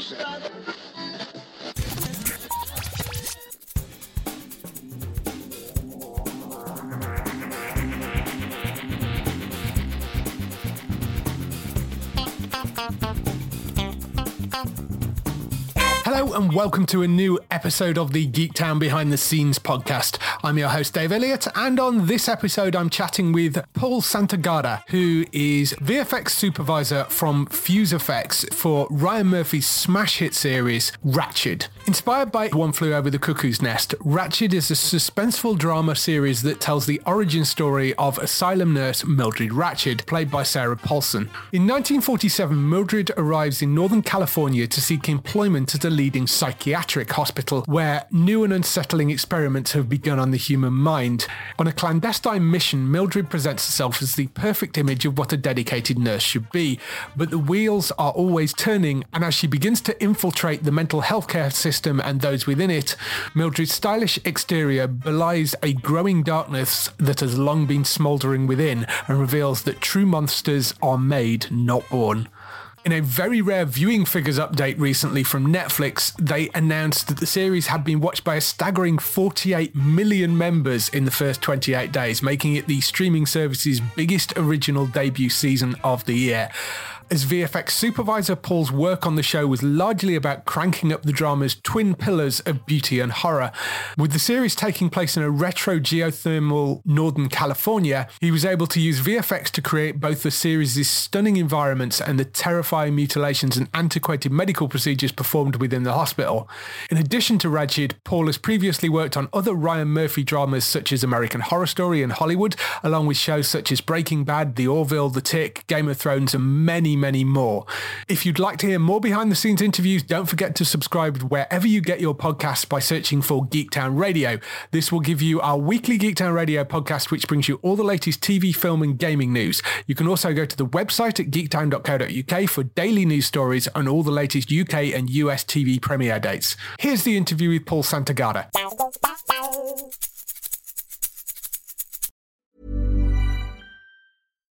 yourself. Hello and welcome to a new episode of the Geek Town Behind the Scenes podcast. I'm your host Dave Elliott, and on this episode, I'm chatting with Paul Santagada, who is VFX supervisor from FuseFX for Ryan Murphy's smash hit series Ratched. Inspired by One Flew Over the Cuckoo's Nest, Ratched is a suspenseful drama series that tells the origin story of asylum nurse Mildred Ratched, played by Sarah Paulson. In 1947, Mildred arrives in Northern California to seek employment at a leading psychiatric hospital where new and unsettling experiments have begun on the human mind. On a clandestine mission, Mildred presents herself as the perfect image of what a dedicated nurse should be, but the wheels are always turning, and as she begins to infiltrate the mental health care system and those within it, Mildred's stylish exterior belies a growing darkness that has long been smouldering within and reveals that true monsters are made, not born. In a very rare viewing figures update recently from Netflix, they announced that the series had been watched by a staggering 48 million members in the first 28 days, making it the streaming service's biggest original debut season of the year. As VFX supervisor, Paul's work on the show was largely about cranking up the drama's twin pillars of beauty and horror. With the series taking place in a retro geothermal Northern California, he was able to use VFX to create both the series' stunning environments and the terrifying mutilations and antiquated medical procedures performed within the hospital. In addition to Ratched, Paul has previously worked on other Ryan Murphy dramas such as American Horror Story and Hollywood, along with shows such as Breaking Bad, The Orville, The Tick, Game of Thrones, and many, many more. If you'd like to hear more behind the scenes interviews, don't forget to subscribe wherever you get your podcasts by searching for Geektown Radio. This will give you our weekly Geektown Radio podcast, which brings you all the latest TV, film, and gaming news. You can also go to the website at geektown.co.uk for daily news stories and all the latest UK and US TV premiere dates. Here's the interview with Paul Santagata.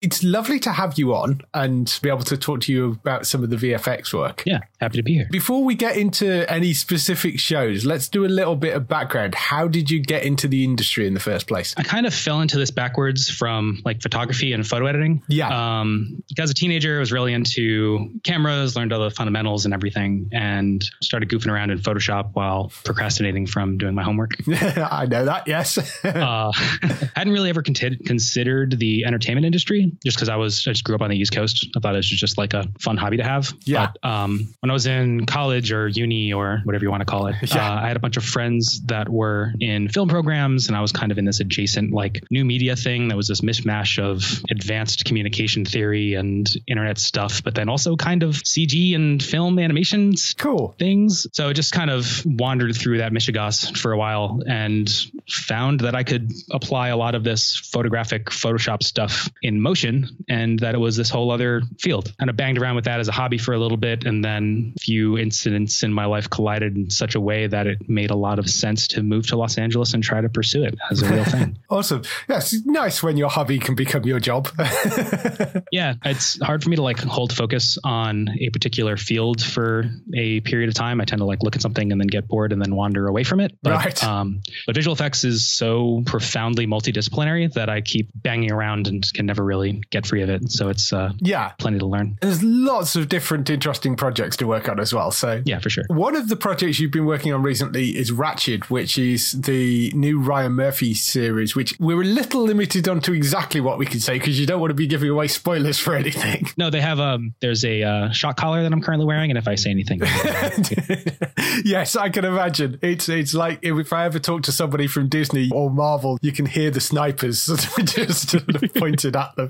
It's lovely to have you on and be able to talk to you about some of the VFX work. Yeah, happy to be here. Before we get into any specific shows, let's do a little bit of background. How did you get into the industry in the first place? I kind of fell into this backwards from like photography and photo editing. Yeah. Um, as a teenager, I was really into cameras, learned all the fundamentals and everything, and started goofing around in Photoshop while procrastinating from doing my homework. I know that, yes. uh, hadn't really ever con- considered the entertainment industry just because I was I just grew up on the East Coast. I thought it was just like a fun hobby to have. Yeah. But um, when I was in college or uni or whatever you want to call it, Yeah. uh, I had a bunch of friends that were in film programs, and I was kind of in this adjacent like new media thing that was this mishmash of advanced communication theory and internet stuff, but then also kind of CG and film animations Cool. things. So I just kind of wandered through that Michigas for a while and found that I could apply a lot of this photographic Photoshop stuff in motion animation and that it was this whole other field. Kind of banged around with that as a hobby for a little bit. And then a few incidents in my life collided in such a way that it made a lot of sense to move to Los Angeles and try to pursue it as a real thing. awesome. Yeah, it's nice when your hobby can become your job. yeah, it's hard for me to like hold focus on a particular field for a period of time. I tend to like look at something and then get bored and then wander away from it. But, right. Um, but visual effects is so profoundly multidisciplinary that I keep banging around and can never really get free of it. So it's uh, yeah, plenty to learn. There's lots of different interesting projects to work on as well. So yeah, for sure. One of the projects you've been working on recently is Ratched, which is the new Ryan Murphy series, which we're a little limited on to exactly what we can say because you don't want to be giving away spoilers for anything. No, they have um. There's a uh, shot collar that I'm currently wearing, and if I say anything, yes, I can imagine. It's it's like if I ever talk to somebody from Disney or Marvel, you can hear the snipers just pointed at them.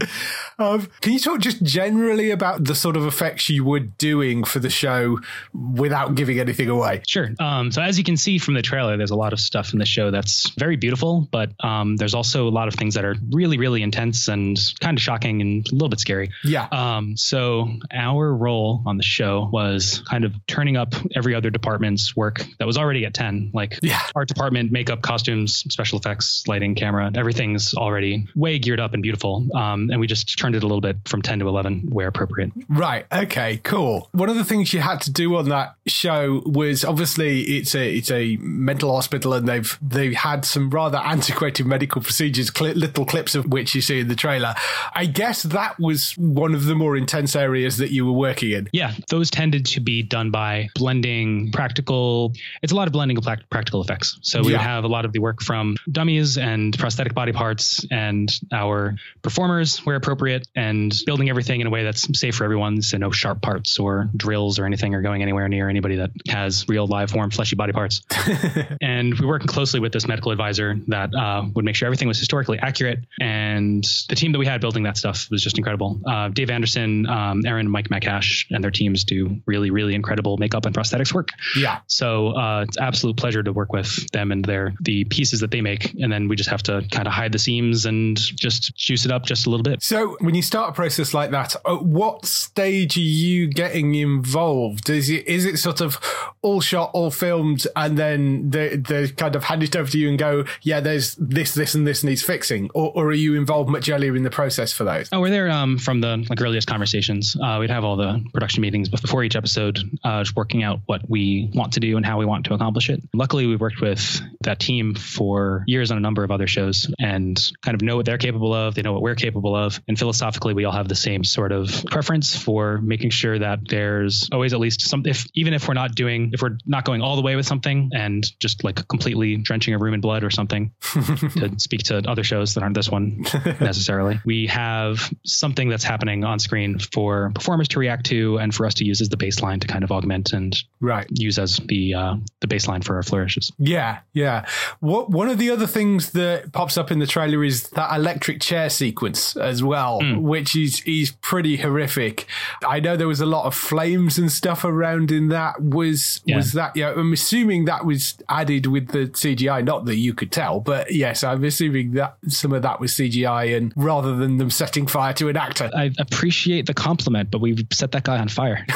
Um, can you talk just generally about the sort of effects you were doing for the show without giving anything away? Sure. Um, so as you can see from the trailer, there's a lot of stuff in the show that's very beautiful, but um, there's also a lot of things that are really, really intense and kind of shocking and a little bit scary. Yeah. Um, so our role on the show was kind of turning up every other department's work that was already at 10, like yeah. art department, makeup, costumes, special effects, lighting, camera, everything's already way geared up and beautiful. Um, and we just turned it a little bit from 10 to 11 where appropriate. Right. Okay, cool. One of the things you had to do on that show was obviously it's a, it's a mental hospital and they've, they've had some rather antiquated medical procedures, cl- little clips of which you see in the trailer. I guess that was one of the more intense areas that you were working in. Yeah, those tended to be done by blending practical. It's a lot of blending of practical effects. So we yeah. have a lot of the work from dummies and prosthetic body parts and our performers where appropriate and building everything in a way that's safe for everyone. So no sharp parts or drills or anything are going anywhere near anybody that has real live warm fleshy body parts. and we working closely with this medical advisor that uh, would make sure everything was historically accurate. And the team that we had building that stuff was just incredible. Uh, Dave Anderson, um, Eryn, and Mike Mekash, and their teams do really, really incredible makeup and prosthetics work. Yeah. So uh, it's absolute pleasure to work with them and their the pieces that they make, and then we just have to kind of hide the seams and just juice it up just a little bit. So when you start a process like that, at what stage are you getting involved? Is it is it sort of all shot, all filmed, and then they they kind of hand it over to you and go, yeah, there's this, this, and this needs fixing, or, or are you involved much earlier in the process for those? Oh, we're there um, from the like earliest conversations. Uh, we'd have all the production meetings before each episode, uh, just working out what we want to do and how we want to accomplish it. Luckily, we've worked with that team for years on a number of other shows and kind of know what they're capable of. They know what we're capable of, and philosophically, we all have the same sort of preference for making sure that there's always at least some. If even if we're not doing, if we're not going all the way with something and just like completely drenching a room in blood or something, to speak to other shows that aren't this one necessarily, we have something that's happening on screen for performers to react to and for us to use as the baseline to kind of augment and right use as the uh, the baseline for our flourishes. Yeah, yeah. What one of the other things that pops up in the trailer is that electric chair sequence as well, mm. which is is pretty horrific. I know there was a lot of flames and stuff around in that. Was yeah. was that? Yeah, I'm assuming that was added with the CGI. Not that you could tell, but yes, I'm assuming that some of that was CGI, and rather than them setting fire to an actor. I appreciate the compliment, but we've set that guy on fire.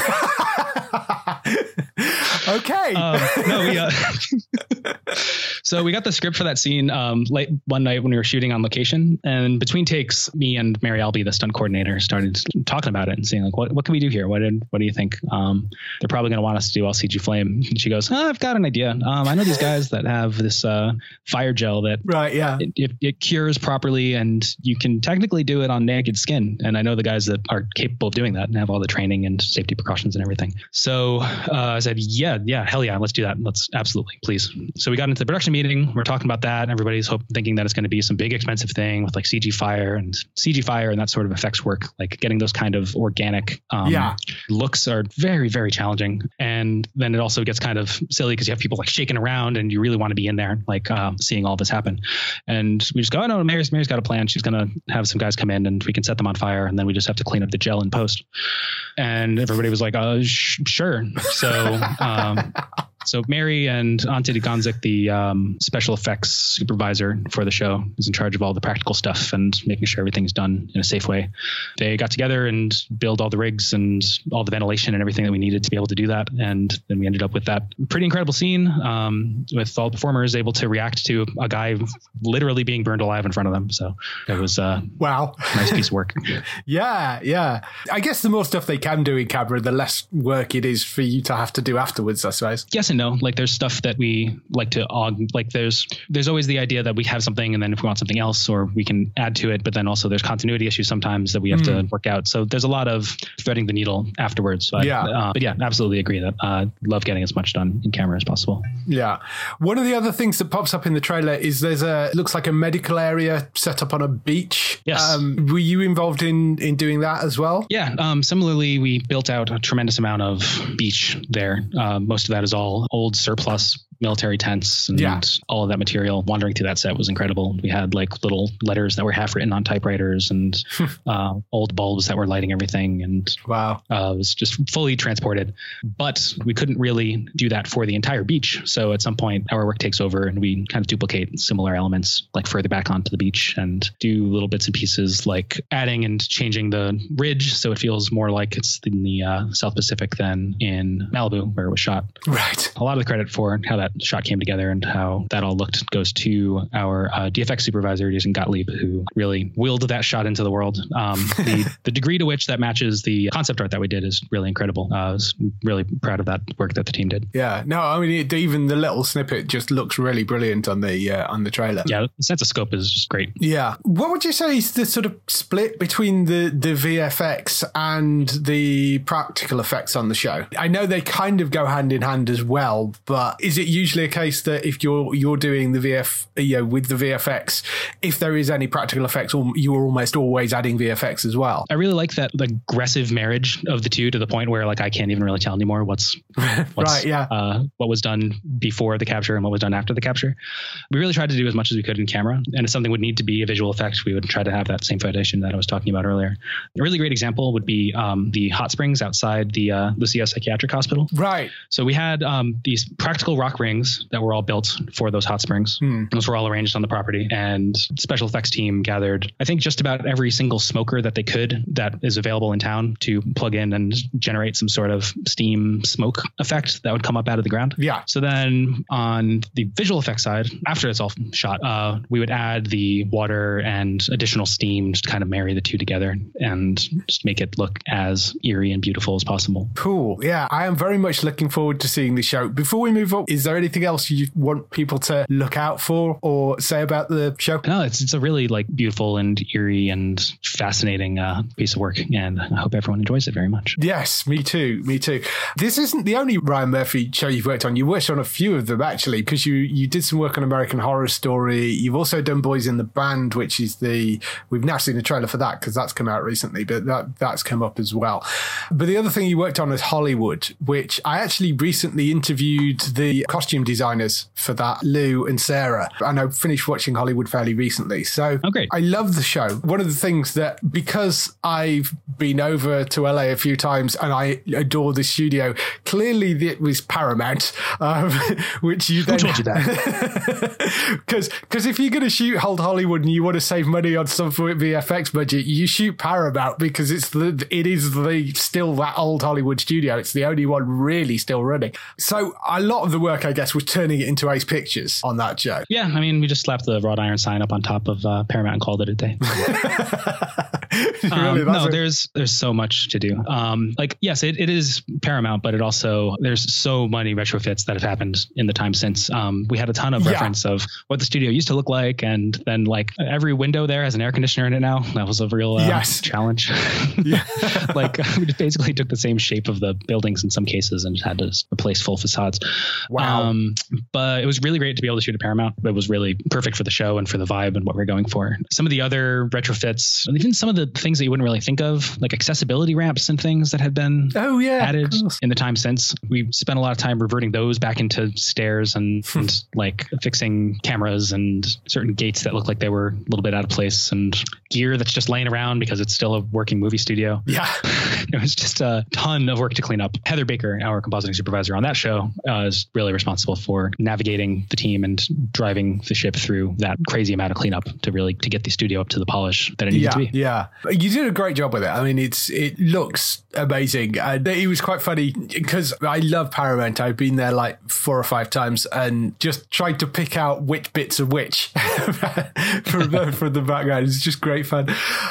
okay. Um, no, we. Uh, so we got the script for that scene um, late one night when we were shooting on location, and between takes, me and Mary Albee, the stunt coordinator, started talking about it and saying like, "What what can we do here? What did, what do you think? Um, they're probably going to want us to do all CG flame." And she goes, oh, "I've got an idea. Um, I know these guys that have this uh, fire gel that right, yeah, it, it, it cures properly, and you can technically do it on naked skin. And I know the guys that are capable of doing that and have all the training and safety precautions and everything. So uh, I said, yeah, yeah, hell yeah, let's do that. Let's absolutely, please. So we got into the production meeting. We're talking about that. Everybody's hope, thinking that it's going to be some big expensive thing with like CG fire and CG fire and that sort of effects work. Like getting those kind of organic um, yeah. looks are very, very challenging. And then it also gets kind of silly because you have people like shaking around and you really want to be in there, like um, seeing all this happen. And we just go, oh no, Mary's Mary's got a plan. She's going to have some guys come in and we can set them on fire, and then we just have to clean up the gel in post. And everybody was like, uh, sh- sure. So um, So Mary and Ante Gonzik, the um, special effects supervisor for the show, is in charge of all the practical stuff and making sure everything's done in a safe way. They got together and built all the rigs and all the ventilation and everything that we needed to be able to do that. And then we ended up with that pretty incredible scene um, with all the performers able to react to a guy literally being burned alive in front of them. So it was a wow, nice piece of work. yeah, yeah. I guess the more stuff they can do in camera, the less work it is for you to have to do afterwards. I suppose. Yes and no. Like there's stuff that we like to aug. Like there's there's always the idea that we have something and then if we want something else or we can add to it, but then also there's continuity issues sometimes that we have mm. to hmm. work out. So there's a lot of threading the needle afterwards. But, yeah. Uh, but yeah, absolutely agree that uh, love getting as much done in camera as possible. Yeah. One of the other things that pops up in the trailer is there's a looks like a medical area set up on a beach. Yes. Um, were you involved in in doing that as well? Yeah. Um, similarly, we built out a tremendous amount of beach there. Uh, most of that is all old surplus military tents and yeah. all of that material. Wandering through that set was incredible. We had like little letters that were half written on typewriters and uh, old bulbs that were lighting everything. And wow, uh, it was just fully transported. But we couldn't really do that for the entire beach. So at some point, our work takes over and we kind of duplicate similar elements like further back onto the beach and do little bits and pieces like adding and changing the ridge so it feels more like it's in the uh, South Pacific than in Malibu where it was shot. Right. A lot of the credit for how that shot came together and how that all looked goes to our uh, DFX supervisor, Jason Gottlieb, who really willed that shot into the world. Um, the, the degree to which that matches the concept art that we did is really incredible. Uh, I was really proud of that work that the team did. Yeah, no, I mean, it, even the little snippet just looks really brilliant on the uh, on the trailer. Yeah, the sense of scope is just great. Yeah, what would you say is the sort of split between the the VFX and the practical effects on the show? I know they kind of go hand in hand as well, but is it you usually a case that if you're you're doing the VF, you know, with the VFX, if there is any practical effects, you are almost always adding VFX as well. I really like that aggressive marriage of the two to the point where like I can't even really tell anymore what's, what's right, yeah, uh, what was done before the capture and what was done after the capture. We really tried to do as much as we could in camera, and if something would need to be a visual effect, we would try to have that same foundation that I was talking about earlier. A really great example would be um, the hot springs outside the uh, Lucia Psychiatric Hospital. Right. So we had um, these practical rock rings that were all built for those hot springs. Hmm. Those were all arranged on the property, and special effects team gathered, I think, just about every single smoker that they could that is available in town to plug in and generate some sort of steam smoke effect that would come up out of the ground. Yeah. So then on the visual effects side, after it's all shot, uh, we would add the water and additional steam to kind of marry the two together and just make it look as eerie and beautiful as possible. Cool. Yeah, I am very much looking forward to seeing the show. Before we move on, is there anything else you want people to look out for or say about the show? No, it's it's a really like beautiful and eerie and fascinating uh, piece of work, and I hope everyone enjoys it very much. Yes, me too, me too. This isn't the only Ryan Murphy show you've worked on. You worked on a few of them actually, because you you did some work on American Horror Story. You've also done Boys in the Band, which is the we've now seen the trailer for that because that's come out recently, but that that's come up as well. But the other thing you worked on is Hollywood, which I actually recently interviewed the costume designers for that, Lou and Sarah. And I finished watching Hollywood fairly recently. So oh, I love the show. One of the things that, because I've been over to LA a few times and I adore the studio, clearly it was Paramount, um, which you then. Who told you that? Because because if you're going to shoot Hold Hollywood and you want to save money on some VFX budget, you shoot Paramount because it's the it is the still that old Hollywood studio. It's the only one really still running. So a lot of the work, I guess, was turning it into Ace Pictures on that show. Yeah, I mean, we just slapped the wrought iron sign up on top of uh, Paramount and called it a day. really, um, no, there's there's so much to do. Um, like, yes, it, it is Paramount, but it also there's so many retrofits that have happened in the time since. Um, we had a ton of yeah. reference of what the studio used to look like, and then like every window there has an air conditioner in it now. That was a real uh, yes. challenge. like we just basically took the same shape of the buildings in some cases and had to replace full facades. Wow. Um, but it was really great to be able to shoot at Paramount. It was really perfect for the show and for the vibe and what we are going for. Some of the other retrofits, even some of the things that you wouldn't really think of, like accessibility ramps and things that had been oh yeah added in the time since. We spent a lot of time reverting those back into stairs and, and like fixing cameras and certain gates that look like they were a little bit out of place and gear that's just laying around because it's still a working movie studio. Yeah. it was just a ton of work to clean up. Heather Baker, our compositing supervisor on that show, uh, is really responsible for navigating the team and driving the ship through that crazy amount of cleanup to really to get the studio up to the polish that it needed yeah, to be. Yeah, you did a great job with it. I mean, it's it looks amazing. Uh, and it was quite funny because I love Paramount. I've been there like four or five times and just tried to pick out which bits are which from the, from the background. It's just great fun.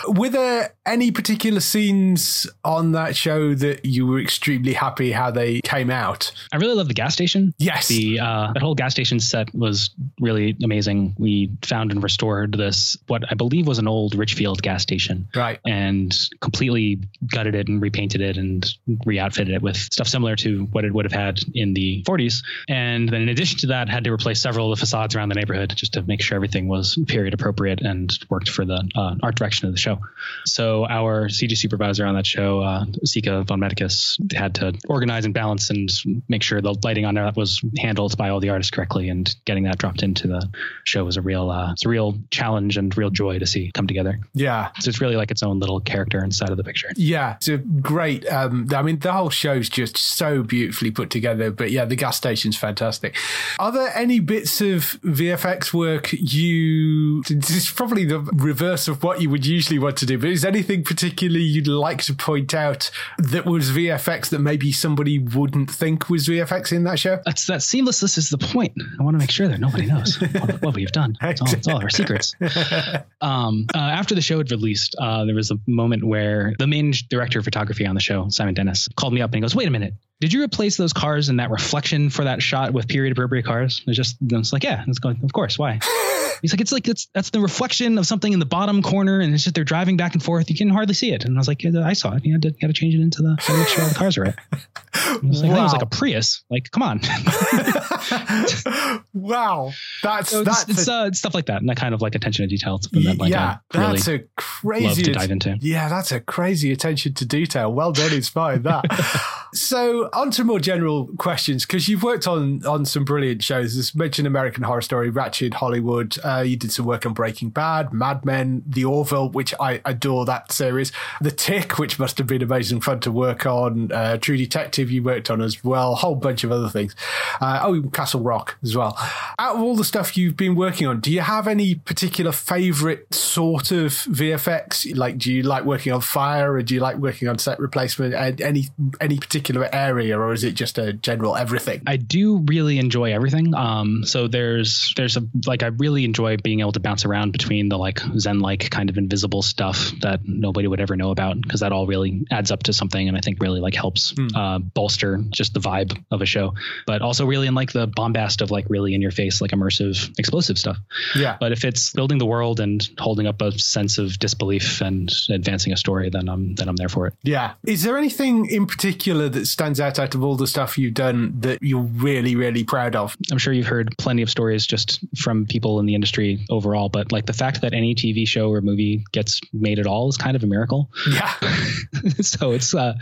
Were there any particular scenes on that show that you were extremely happy how they came out? I really love the gas station. Yes, the uh, that whole gas station set was really amazing. We found and restored this what I believe was an old Richfield gas station, right? And completely gutted it and repainted it and re-outfitted it with stuff similar to what it would have had in the 40s. And then in addition to that, had to replace several of the facades around the neighborhood just to make sure everything was period appropriate and worked for the uh, art direction of the show. So our CG supervisor on that show, uh, Sika von Medicus, had to organize and balance and make sure the lighting on that was handled by all the artists correctly. And getting that dropped into the show was a real, uh, it's a real challenge and real joy to see come together. Yeah. So it's really like its own little character inside of the picture. Yeah, it's a great. Um, I mean, the whole show's just so beautifully put together. But yeah, the gas station's fantastic. Are there any bits of VFX work you? This is probably the reverse of what you would usually want to do. But is anything particularly you'd like to point out that was VFX that maybe somebody wouldn't think was VFX in that show? That's that seamlessness is the point. I want to make sure that nobody knows what, what we've done. It's all, it's all our secrets. Um, uh, after the show had released, uh, there was a moment where the main director of photography on the show, Simon Dennis, called me up and he goes, "Wait a minute, did you replace those cars and that reflection for that shot with period appropriate cars?" It's just, it's like, yeah, it's going, of course. Why? He's like, it's like it's that's the reflection of something in the bottom corner, and it's just they're driving back and forth. You can hardly see it. And I was like, yeah, I saw it. You you had to change it into the to make sure all the cars are right. I was like, wow. it was like a Prius. Like, come on. wow, that's so that's it's, a, uh, stuff like that, and that kind of like attention to detail. That, like, yeah, really that's a crazy love to dive into. Yeah, that's a crazy attention to detail. Well done, it's inspired that. so, on to more general questions because you've worked on on some brilliant shows. As mentioned, American Horror Story, Ratched, Hollywood. Uh, you did some work on Breaking Bad, Mad Men, The Orville, which I adore that series. The Tick, which must have been amazing fun to work on. Uh, True Detective, you worked on as well. A whole bunch of other things. Uh, oh, Castle Rock as well. Out of all the stuff you've been working on, do you have any particular favorite sort of VFX? Like, do you like working on fire, or do you like working on set replacement? Any any particular area, or is it just a general everything? I do really enjoy everything. Um, so there's there's a like I really enjoy being able to bounce around between the like Zen like kind of invisible stuff that nobody would ever know about because that all really adds up to something and I think really like helps Hmm. uh, bolster just the vibe of a show. But also really in like the bombast of like really in your face like immersive explosive stuff. Yeah. But if it's building the world and holding up a sense of disbelief and advancing a story, then I'm then I'm there for it. Yeah. Is there anything in particular that stands out out of all the stuff you've done that you're really, really proud of? I'm sure you've heard plenty of stories just from people in the industry overall, but like the fact that any TV show or movie gets made at all is kind of a miracle. Yeah. so it's, uh,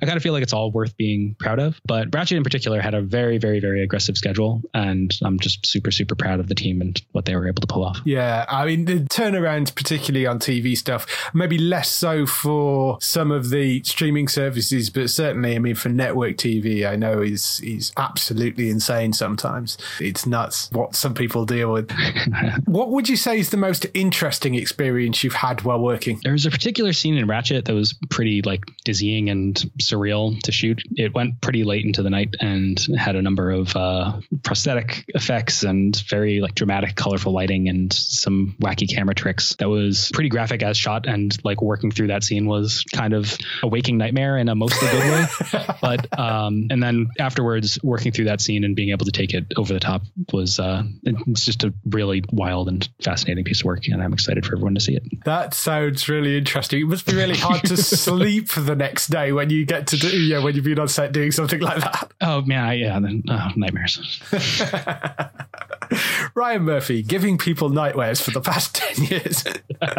I kind of feel like it's all worth being proud of. But Ratched in particular had a very, very, very aggressive schedule, and I'm just super, super proud of the team and what they were able to pull off. Yeah, I mean the turnaround, particularly on TV stuff, maybe less so for some of the streaming services, but certainly, I mean, for network TV, I know he's he's absolutely insane. Sometimes it's nuts what some people deal with. what would you say is the most interesting experience you've had while working? There was a particular scene in Ratched that was pretty like dizzying and surreal to shoot. It went pretty late into the night and had a number of uh, prosthetic effects and very like dramatic, colorful lighting and some wacky camera tricks. That was pretty graphic as shot, and like working through that scene was kind of a waking nightmare in a mostly good way. but um, and then afterwards, working through that scene and being able to take it over the top was uh, it's just a really wild and fascinating piece of work, and I'm excited for everyone to see it. That sounds really interesting. It must be really hard to sleep the next day when you get to do yeah when you've been on set doing something like that. Oh man, yeah, then oh, nightmares. Ryan Murphy giving people nightmares for the past 10 years.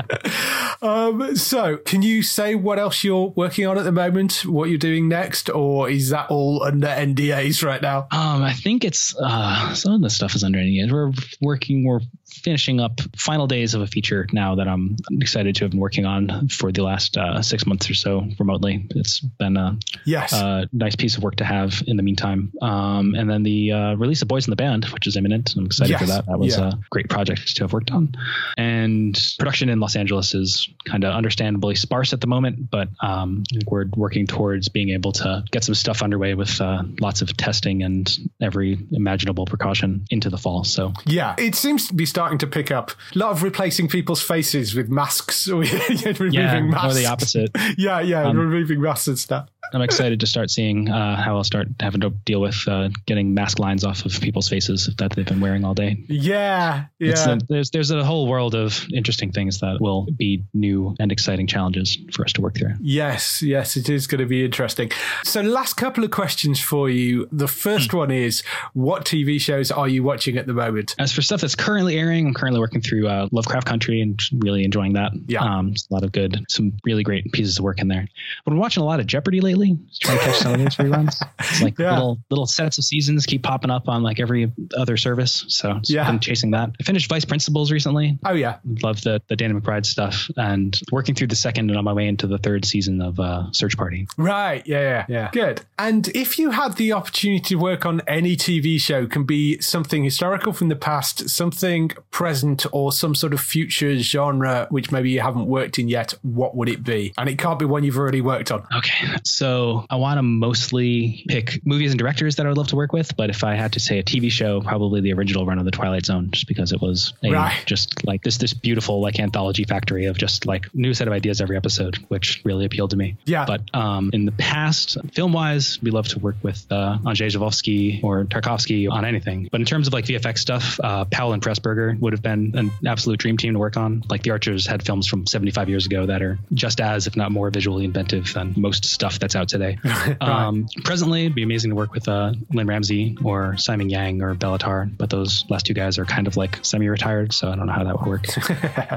um, so, can you say what else you're working on at the moment, what you're doing next, or is that all under NDAs right now? Um, I think it's uh, some of the stuff is under NDAs. We're working, we're finishing up final days of a feature now that I'm excited to have been working on for the last uh, six months or so remotely. It's been a yes. Uh, nice piece of work to have in the meantime. Um, and then the uh, release of Boys in the Band, which is imminent. I'm excited yes. for that. That was yeah. a great project to have worked on. And production in Los Angeles is kind of understandably sparse at the moment, but um, we're working towards being able to get some stuff underway with uh, lots of testing and every imaginable precaution into the fall. So yeah, it seems to be starting to pick up. A lot of replacing people's faces with masks, removing yeah, masks. Or the opposite. yeah, yeah, um, removing masks and stuff. I'm excited to start seeing uh, how I'll start having to deal with uh, getting mask lines off of people's faces that they've been wearing all day. Yeah, yeah. A, there's there's a whole world of interesting things that will be new and exciting challenges for us to work through. Yes, yes, it is going to be interesting. So, last couple of questions for you. The first one is, what TV shows are you watching at the moment? As for stuff that's currently airing, I'm currently working through uh, Lovecraft Country and really enjoying that. Yeah, um, a lot of good, some really great pieces of work in there. But I'm watching a lot of Jeopardy lately. Just trying to catch some of those reruns. It's like yeah. little little sets of seasons keep popping up on like every other service. So yeah, been chasing that. I finished Vice Principals recently. Oh yeah, love the the Danny McBride stuff and working through the second and on my way into the third season of uh, Search Party. Right. Yeah. Yeah. Yeah. Good. And if you had the opportunity to work on any TV show, can be something historical from the past, something present, or some sort of future genre which maybe you haven't worked in yet, what would it be? And it can't be one you've already worked on. Okay. So I want to mostly pick movies and directors that I would love to work with. But if I had to say a TV show, probably the original run of the Twilight Zone, just because it was a, right. just like this this beautiful like anthology factory of just like new set of ideas every episode, which really appealed to me. Yeah. But um, in the past, film wise, we love to work with uh, Andrei or Tarkovsky on anything. But in terms of like VFX stuff, uh, Powell and Pressburger would have been an absolute dream team to work on. Like the Archers had films from 75 years ago that are just as, if not more, visually inventive than most stuff that's out today. Um, presently, it'd be amazing to work with uh, Lynne Ramsay or Simon Yang or Béla Tarr, but those last two guys are kind of like semi-retired, so I don't know how that would work.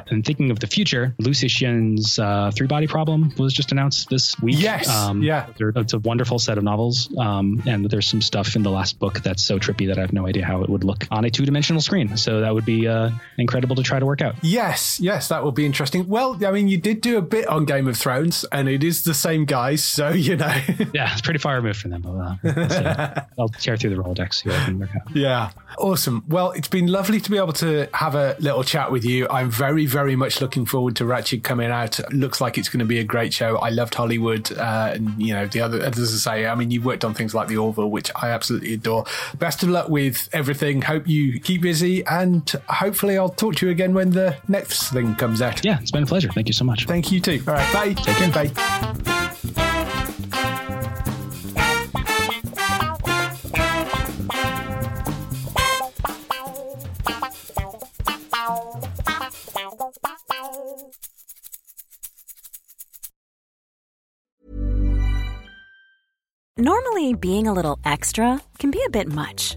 and thinking of the future, Liu Cixin's uh, Three Body Problem was just announced this week. Yes, um, yeah, it's a wonderful set of novels, um, and there's some stuff in the last book that's so trippy that I have no idea how it would look on a two-dimensional screen. So that would be uh, incredible to try to work out. Yes, yes, that would be interesting. Well, I mean, you did do a bit on Game of Thrones, and it is the same guys, so you know. yeah, it's pretty far removed from them. But, uh, so I'll tear through the Rolodex, see what I can work out. Yeah, awesome. Well, it's been lovely to be able to have a little chat with you. I'm very, very much looking forward to Ratched coming out. Looks like it's going to be a great show. I loved Hollywood, uh, and you know the other, as I say, I mean, you've worked on things like The Orville, which I absolutely adore. Best of luck with everything. Hope you keep busy, and hopefully, I'll talk to you again when the next thing comes out. Yeah, it's been a pleasure. Thank you so much. Thank you too. All right, bye. Take care. Bye. Normally, being a little extra can be a bit much,